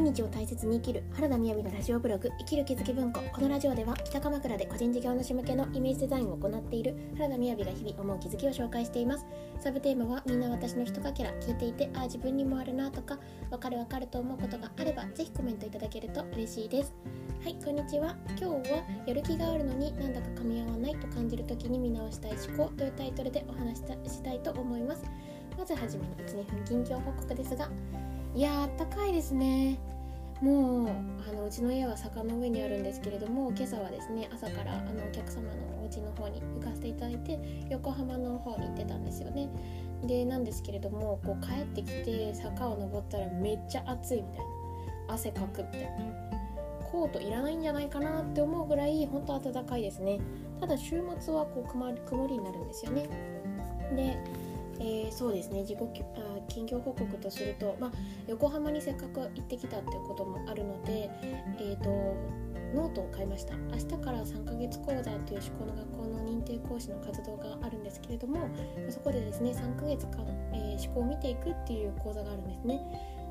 毎日を大切に生きる原田みやびのラジオブログ生きる気づき文庫。このラジオでは北鎌倉で個人事業主向けのイメージデザインを行っている原田みやびが日々思う気づきを紹介しています。サブテーマはみんな私のひとかけら聞いていてああ自分にもあるなとかわかるわかると思うことがあればぜひコメントいただけると嬉しいです。はいこんにちは。今日はやる気があるのになんだか噛み合わないと感じる時に見直したい思考というタイトルでお話したしたいと思います。まずはじめに12分近況報告ですがいやあったかいですね。もうあのうちの家は坂の上にあるんですけれども今朝はですね朝からあのお客様のお家の方に行かせていただいて横浜の方に行ってたんですよね。でなんですけれどもこう帰ってきて坂を登ったらめっちゃ暑いみたいな。汗かくみたいな。コートいらないんじゃないかなって思うぐらい本当暖かいですね。ただ週末はこう曇りになるんですよね。でえー、そうですね自己あ近況報告とすると、まあ、横浜にせっかく行ってきたっていうこともあるので、えーと、ノートを買いました。明日から3ヶ月講座という思考の学校の認定講師の活動があるんですけれどもそこでですね3ヶ月間、えー、思考を見ていくっていう講座があるんですね。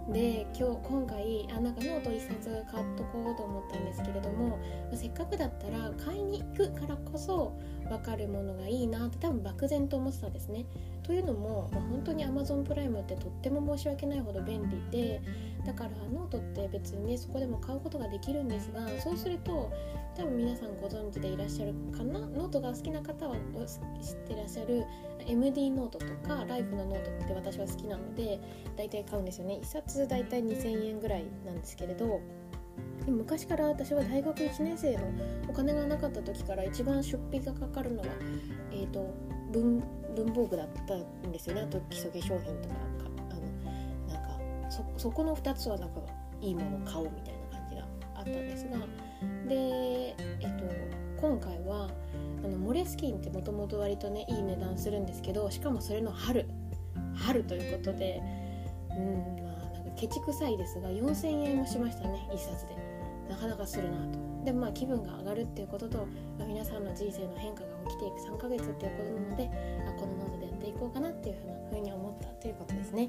で今日今回あなんかノート1冊買っとこうと思ったんですけれどもせっかくだったら買いに行くからこそ分かるものがいいなって多分漠然と思ってたんですね。というのも、まあ、本当に Amazon プライムってとっても申し訳ないほど便利でだからノートって別にねそこでも買うことができるんですがそうすると多分皆さんご存知でいらっしゃるかな？ノートが好きな方は知ってらっしゃる MD ノートとかライフのノートって私は好きなので大体買うんですよね。1冊大体2000円ぐらいなんですけれど昔から私は大学1年生のお金がなかった時から一番出費がかかるのは、えーと、文文房具だったんですよね。あと基礎化粧品とかなんかそこの2つはなんかいいものを買おうみたいな感じがあったんですがで、えっ、ー、と、今回はあのモレスキンってもともと割とねいい値段するんですけどしかもそれの春。春ということでうんまあなんかケチくさいですが4000円もしましたね1冊で。なかなかするなと。でもまあ気分が上がるっていうことと、まあ、皆さんの人生の変化が起きていく3ヶ月っていうことなのであこのノートでやっていこうかなっていうふうに思ったということですね。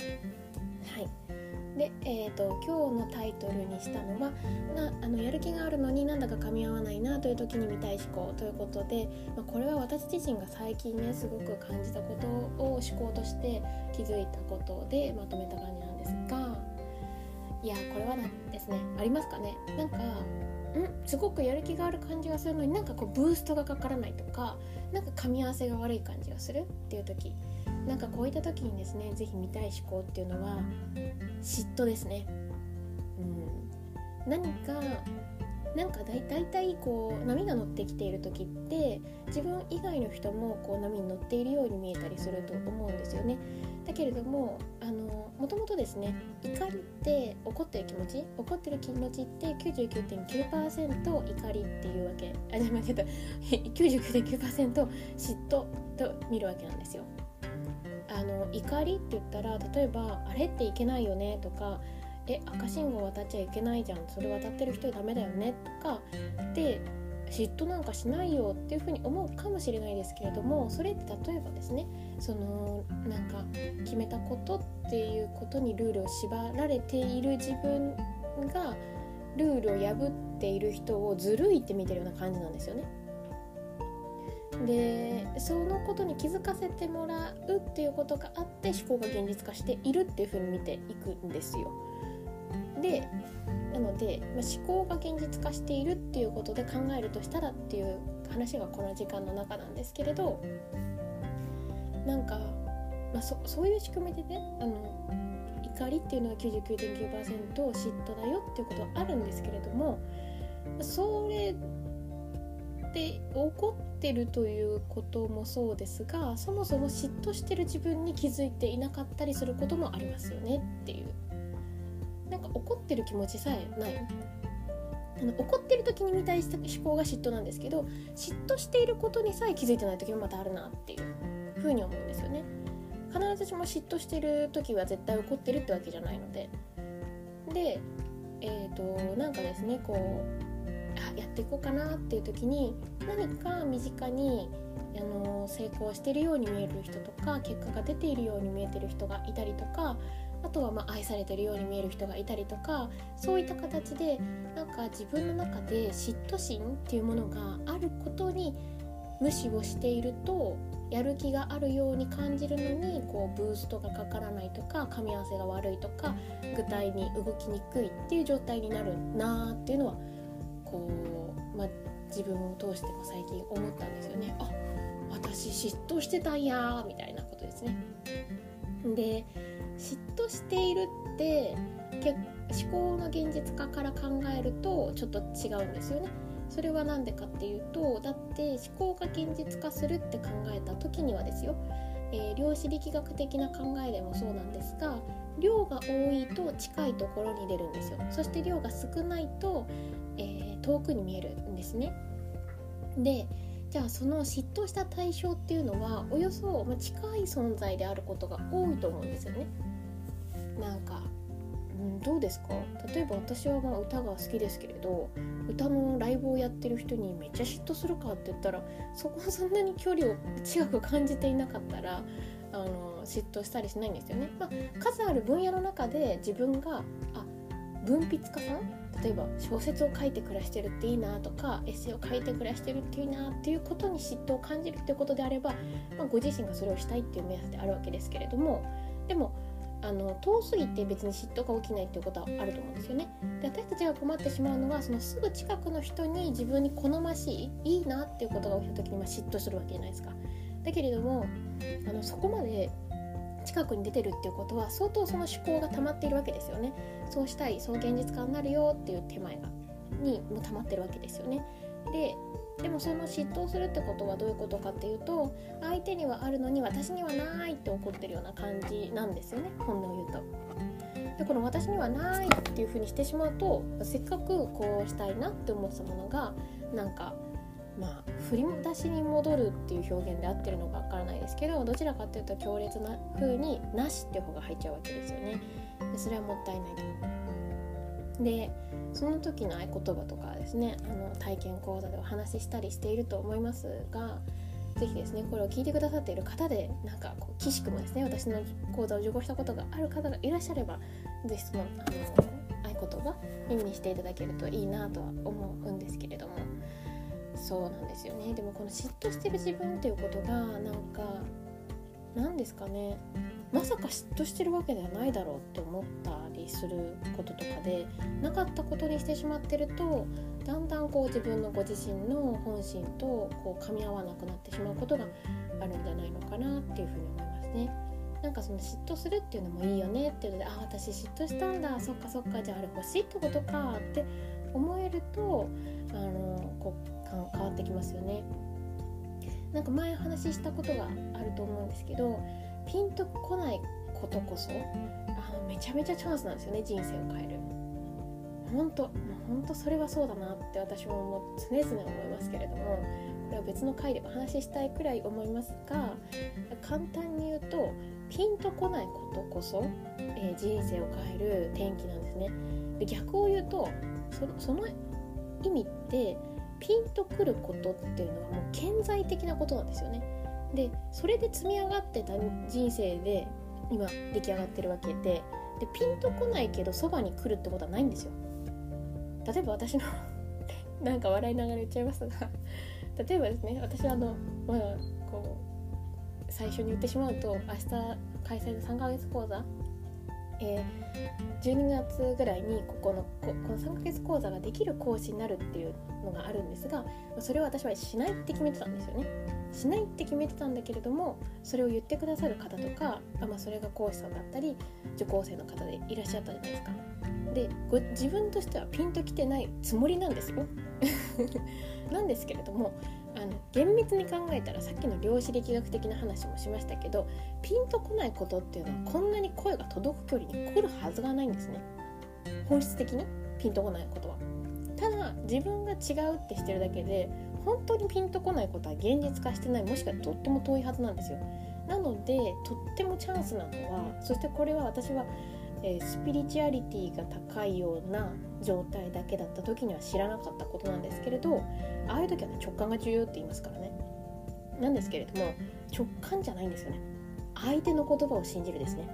はいで、えーと、今日のタイトルにしたのはなあのやる気があるのになんだか噛み合わないなという時に見たい思考ということで、まあ、これは私自身が最近ねすごく感じたことを思考として気づいたことでまとめた感じなんですがいやこれはですねありますかね？なんかん？すごくやる気がある感じがするのになんかこうブーストがかからないとかなんか噛み合わせが悪い感じがするっていう時なんかこういった時にですね是非見たい思考っていうのは嫉妬ですね。うん、何かなんかだいたいこう波が乗ってきている時って自分以外の人もこう波に乗っているように見えたりすると思うんですよね。だけれどもあのもともとですね怒りって怒ってる気持ち怒ってる気持ちって99.9%怒りっていうわけあじゃあ間違えた99.9%嫉妬と見るわけなんですよ。あの怒りって言ったら例えば「あれっていけないよね」とか「え赤信号渡っちゃいけないじゃんそれ渡ってる人ダメだよね」とかで嫉妬なんかしないよっていうふうに思うかもしれないですけれどもそれって例えばですねそのなんか決めたことっていうことにルールを縛られている自分がルールを破っている人をずるいって見てるような感じなんですよね。でそのことに気づかせてもらうっていうことがあって思考が現実化しているっていうふうに見ていくんですよ。でなので、まあ、思考が現実化しているっていうことで考えるとしたらっていう話がこの時間の中なんですけれどなんか、まあ、そそういう仕組みでねあの怒りっていうのは99.9%嫉妬だよっていうことはあるんですけれどもそれで怒ってるということもそうですがそもそも嫉妬してる自分に気づいていなかったりすることもありますよねっていう。なんか怒ってる気持ちさえない。あの怒ってる時に見たい思考が嫉妬なんですけど嫉妬していることにさえ気づいてない時もまたあるなっていうふうに思うんですよね。必ずしも嫉妬してる時は絶対怒ってるってわけじゃないので。でえっ、ー、となんかですねこうやっていこうかなっていう時に何か身近にあの成功してるように見える人とか結果が出ているように見えてる人がいたりとかあとはま愛されてるように見える人がいたりとかそういった形でなんか自分の中で嫉妬心っていうものがあることに無視をしているとやる気があるように感じるのにこうブーストがかからないとか噛み合わせが悪いとか具体に動きにくいっていう状態になるなっていうのはこう、まあ、自分を通しても最近思ったんですよね。あ私嫉妬してたんやみたいなことですね。で嫉妬しているって思考の現実化から考えるとちょっと違うんですよね。それは何でかっていうとだって思考が現実化するって考えた時にはですよ、えー、量子力学的な考えでもそうなんですが量が多いと近いところに出るんですよそして量が少ないと、えー、遠くに見えるんですね。でじゃあその嫉妬した対象っていうのはおよそ近い存在であることが多いと思うんですよね。なんかうん、どうですか？例えば私はまあ歌が好きですけれど歌のライブをやってる人にめっちゃ嫉妬するかって言ったらそこはそんなに距離を近く感じていなかったらあの嫉妬したりしないんですよね。まあ、数ある分野の中で自分があ文筆家さん例えば小説を書いて暮らしてるっていいなとかエッセイを書いて暮らしてるっていいなっていうことに嫉妬を感じるっていうことであれば、まあ、ご自身がそれをしたいっていう目安であるわけですけれどもでもあの遠すぎて別に嫉妬が起きないっていうことはあると思うんですよね。で私たちが困ってしまうのはそのすぐ近くの人に自分に好ましいいいなっていうことが起きた時にま嫉妬するわけじゃないですか。だけれどもあのそこまで近くに出てるっていうことは相当その思考が溜まっているわけですよね。そうしたいそう現実化になるよっていう手前がにも溜まってるわけですよね。ででもその嫉妬するってことはどういうことかっていうと相手にはあるのに私にはないって怒ってるような感じなんですよね本音を言うと。でこの私にはないっていうふうにしてしまうとせっかくこうしたいなって思ったものがなんかまあ振り出しに戻るっていう表現で合ってるのかわからないですけどどちらかっていうと強烈な風になしって方が入っちゃうわけですよね。でそれはもったいないと。でその時の合言葉とかですねあの体験講座でお話ししたりしていると思いますが是非ですねこれを聞いてくださっている方でなんかこう岸くもですね私の講座を受講したことがある方がいらっしゃれば是非そのあの合言葉耳にしていただけるといいなとは思うんですけれどもそうなんですよねでもこの嫉妬してる自分ということがなんか何ですかねまさか嫉妬してるわけではないだろうって思ったりすることとかでなかったことにしてしまってるとだんだんこう自分のご自身の本心とこう噛み合わなくなってしまうことがあるんじゃないのかなっていうふうに思いますね。なんかその嫉妬するっていうのもいいよねっていうのであ私嫉妬したんだそっかそっかじゃああれ欲しいってことかって思えるとあのこう変わってきますよね。なんか前話したことがあると思うんですけどピンとこないことこそあのめちゃめちゃチャンスなんですよね人生を変える本当もう本当それはそうだなって私ももう常々思いますけれどもこれは別の回でお話ししたいくらい思いますが簡単に言うとピンとこないことこそ、えー、人生を変える転機なんですねで逆を言うとその意味ってピンとくることっていうのはもう顕在的なことなんですよね。でそれで積み上がってた人生で今出来上がってるわけででピンとこないけどそばに来るってことはないんですよ。例えば私の なんか笑いながら言っちゃいますが例えばですね私はあのまあこう最初に言ってしまうと明日開催の3ヶ月講座えー、12月ぐらいにここのここの3ヶ月講座ができる講師になるっていうのがあるんですがそれを私はしないって決めてたんですよね。しないって決めてたんだけれどもそれを言ってくださる方とかあ、まあ、それが講師さんだったり受講生の方でいらっしゃったじゃないですか。で自分としてはピンときてないつもりなんですよ。なんですけれどもあの厳密に考えたらさっきの量子力学的な話もしましたけどピンとこないことっていうのはこんなに声が届く距離に来るはずがないんですね。本質的にピンとこないことは。ただ自分が違うってしてるだけで本当にピンとこないことは現実化してないもしくはとっても遠いはずなんですよ。なのでとってもチャンスなのはそしてこれは私はえー、スピリチュアリティが高いような状態だけだった時には知らなかったことなんですけれどああいう時はね直感が重要って言いますからね。なんですけれども直感じゃないんですよね。相手の言葉を信じるですね。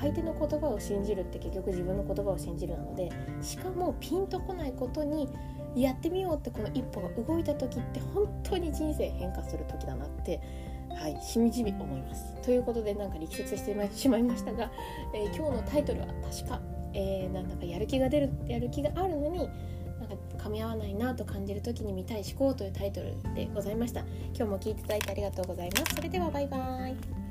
相手の言葉を信じるって結局自分の言葉を信じるなのでしかもピンとこないことにやってみようってこの一歩が動いた時って本当に人生変化する時だなってはいしみじみ思います。ということでなんか力説してしまいましたが、えー、今日のタイトルは確か、えー、なんだかやる気が出るやる気があるのになんか噛み合わないなと感じる時に見たい思考というタイトルでございました。今日も聞いていただいてありがとうございます。それではバイバーイ。